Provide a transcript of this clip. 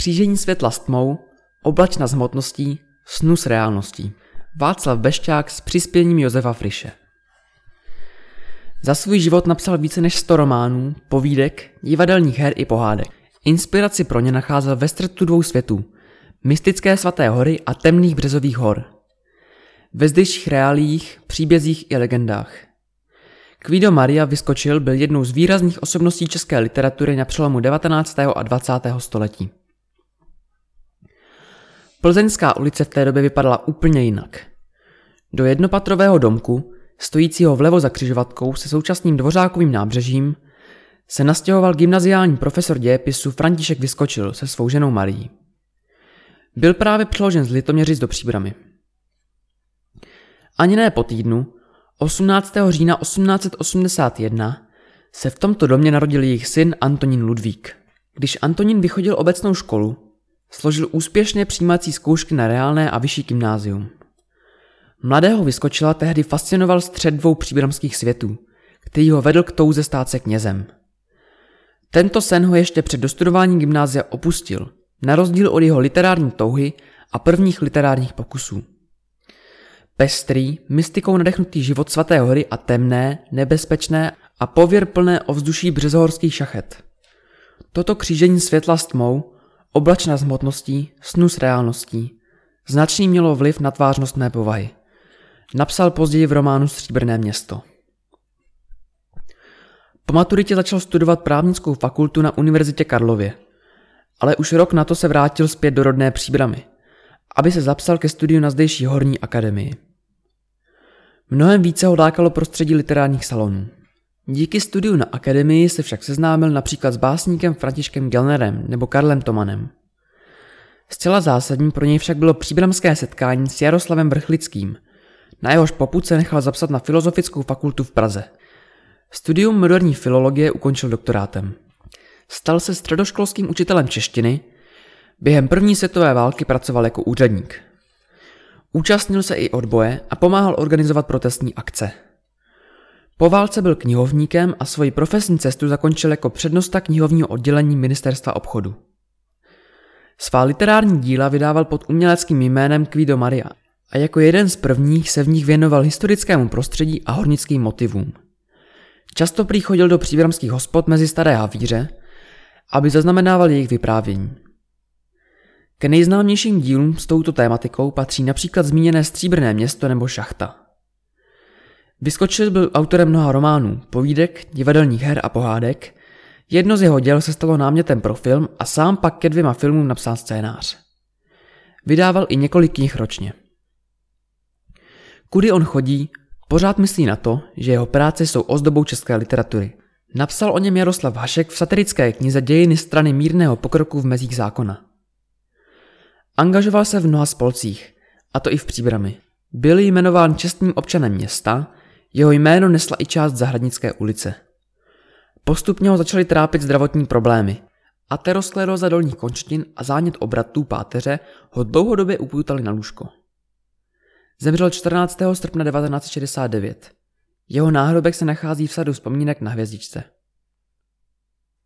Křížení světla s tmou, oblačna s hmotností, snu s reálností. Václav Bešťák s přispěním Josefa Friše. Za svůj život napsal více než 100 románů, povídek, divadelních her i pohádek. Inspiraci pro ně nacházel ve střetu dvou světů, mystické svaté hory a temných březových hor. Ve zdejších reálích, příbězích i legendách. Guido Maria Vyskočil byl jednou z výrazných osobností české literatury na přelomu 19. a 20. století. Plzeňská ulice v té době vypadala úplně jinak. Do jednopatrového domku, stojícího vlevo za křižovatkou se současným dvořákovým nábřežím, se nastěhoval gymnaziální profesor dějepisu František Vyskočil se svou ženou Marí. Byl právě přeložen z Litoměřic do Příbramy. Ani ne po týdnu, 18. října 1881, se v tomto domě narodil jejich syn Antonín Ludvík. Když Antonín vychodil obecnou školu, Složil úspěšně přijímací zkoušky na reálné a vyšší gymnázium. Mladého vyskočila tehdy fascinoval střed dvou příbramských světů, který ho vedl k touze stát se knězem. Tento sen ho ještě před dostudováním gymnázia opustil, na rozdíl od jeho literární touhy a prvních literárních pokusů. Pestrý, mystikou nadechnutý život svaté hory a temné, nebezpečné a pověr plné ovzduší březohorských šachet. Toto křížení světla s tmou Oblačná s hmotností, snu s reálností. Značný mělo vliv na tvářnost mé povahy. Napsal později v románu Stříbrné město. Po maturitě začal studovat právnickou fakultu na Univerzitě Karlově, ale už rok na to se vrátil zpět do rodné příbramy, aby se zapsal ke studiu na zdejší horní akademii. Mnohem více ho lákalo prostředí literárních salonů. Díky studiu na akademii se však seznámil například s básníkem Františkem Gelnerem nebo Karlem Tomanem. Zcela zásadní pro něj však bylo příbramské setkání s Jaroslavem Vrchlickým, na jehož popuce nechal zapsat na Filozofickou fakultu v Praze. Studium moderní filologie ukončil doktorátem. Stal se středoškolským učitelem češtiny, během první světové války pracoval jako úředník. Účastnil se i odboje a pomáhal organizovat protestní akce. Po válce byl knihovníkem a svoji profesní cestu zakončil jako přednosta knihovního oddělení Ministerstva obchodu. Svá literární díla vydával pod uměleckým jménem Guido Maria a jako jeden z prvních se v nich věnoval historickému prostředí a hornickým motivům. Často prý chodil do příbramských hospod mezi staré havíře, aby zaznamenával jejich vyprávění. Ke nejznámějším dílům s touto tématikou patří například zmíněné Stříbrné město nebo Šachta. Vyskočil byl autorem mnoha románů, povídek, divadelních her a pohádek. Jedno z jeho děl se stalo námětem pro film a sám pak ke dvěma filmům napsal scénář. Vydával i několik knih ročně. Kudy on chodí, pořád myslí na to, že jeho práce jsou ozdobou české literatury. Napsal o něm Jaroslav Hašek v satirické knize Dějiny strany mírného pokroku v mezích zákona. Angažoval se v mnoha spolcích, a to i v příbrami. Byl jmenován čestným občanem města jeho jméno nesla i část Zahradnické ulice. Postupně ho začaly trápit zdravotní problémy. Ateroskleróza dolních končetin a zánět obratů páteře ho dlouhodobě upůtali na lůžko. Zemřel 14. srpna 1969. Jeho náhrobek se nachází v sadu vzpomínek na hvězdičce.